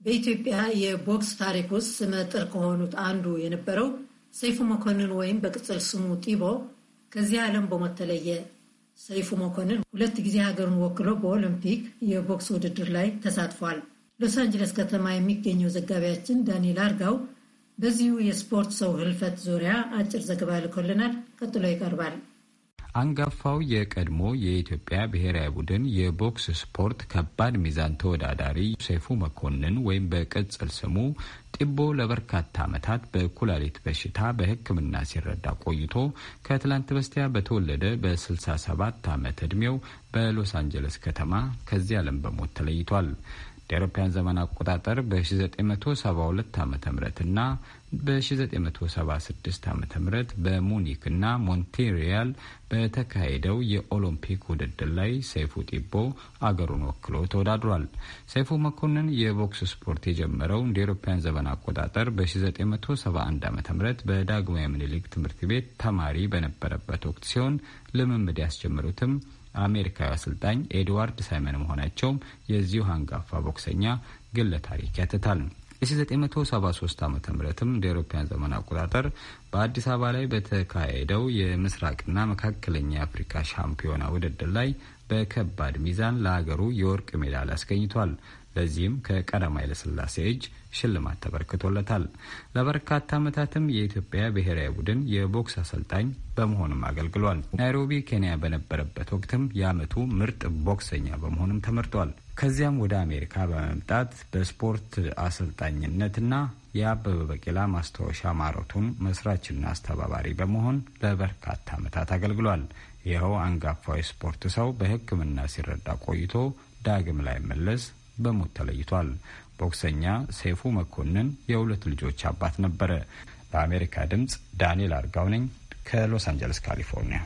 በኢትዮጵያ የቦክስ ታሪክ ውስጥ ስመጥር ከሆኑት አንዱ የነበረው ሰይፉ መኮንን ወይም በቅጽል ስሙ ጢቦ ከዚህ ዓለም በሞት ተለየ። ሰይፉ መኮንን ሁለት ጊዜ ሀገሩን ወክሎ በኦሎምፒክ የቦክስ ውድድር ላይ ተሳትፏል። ሎስ አንጀለስ ከተማ የሚገኘው ዘጋቢያችን ዳንኤል አርጋው በዚሁ የስፖርት ሰው ህልፈት ዙሪያ አጭር ዘገባ ልኮልናል። ቀጥሎ ይቀርባል። አንጋፋው የቀድሞ የኢትዮጵያ ብሔራዊ ቡድን የቦክስ ስፖርት ከባድ ሚዛን ተወዳዳሪ ሰይፉ መኮንን ወይም በቅጽል ስሙ ጢቦ ለበርካታ ዓመታት በኩላሊት በሽታ በሕክምና ሲረዳ ቆይቶ ከትላንት በስቲያ በተወለደ በ67 ዓመት ዕድሜው በሎስ አንጀለስ ከተማ ከዚህ ዓለም በሞት ተለይቷል። የአውሮፓውያን ዘመን አቆጣጠር በ1972 ዓ ም እና በ1976 ዓ ም በሙኒክ እና ሞንቴሪያል በተካሄደው የኦሎምፒክ ውድድር ላይ ሰይፉ ጢቦ አገሩን ወክሎ ተወዳድሯል። ሰይፉ መኮንን የቦክስ ስፖርት የጀመረው እንደ አውሮፓውያን ዘመን አቆጣጠር በ1971 ዓ ም በዳግማዊ ምኒልክ ትምህርት ቤት ተማሪ በነበረበት ወቅት ሲሆን ልምምድ ያስጀምሩትም አሜሪካዊ አሰልጣኝ ኤድዋርድ ሳይመን መሆናቸውም የዚሁ አንጋፋ ቦክሰኛ ግለ ታሪክ ያትታል። የ1973 ዓ ምትም እንደ አውሮፓውያን ዘመን አቆጣጠር በአዲስ አበባ ላይ በተካሄደው የምስራቅና መካከለኛ የአፍሪካ ሻምፒዮና ውድድር ላይ በከባድ ሚዛን ለሀገሩ የወርቅ ሜዳሊያ አስገኝቷል። ለዚህም ከቀዳማዊ ኃይለሥላሴ እጅ ሽልማት ተበርክቶለታል። ለበርካታ ዓመታትም የኢትዮጵያ ብሔራዊ ቡድን የቦክስ አሰልጣኝ በመሆንም አገልግሏል። ናይሮቢ ኬንያ በነበረበት ወቅትም የዓመቱ ምርጥ ቦክሰኛ በመሆንም ተመርጧል። ከዚያም ወደ አሜሪካ በመምጣት በስፖርት አሰልጣኝነትና የአበበ ቢቂላ ማስታወሻ ማራቶን መስራችና አስተባባሪ በመሆን ለበርካታ ዓመታት አገልግሏል። ይኸው አንጋፋዊ ስፖርት ሰው በሕክምና ሲረዳ ቆይቶ ዳግም ላይ መለስ በሞት ተለይቷል። ቦክሰኛ ሰይፉ መኮንን የሁለት ልጆች አባት ነበረ። ለአሜሪካ ድምፅ ዳንኤል አርጋው ነኝ ከሎስ አንጀለስ ካሊፎርኒያ።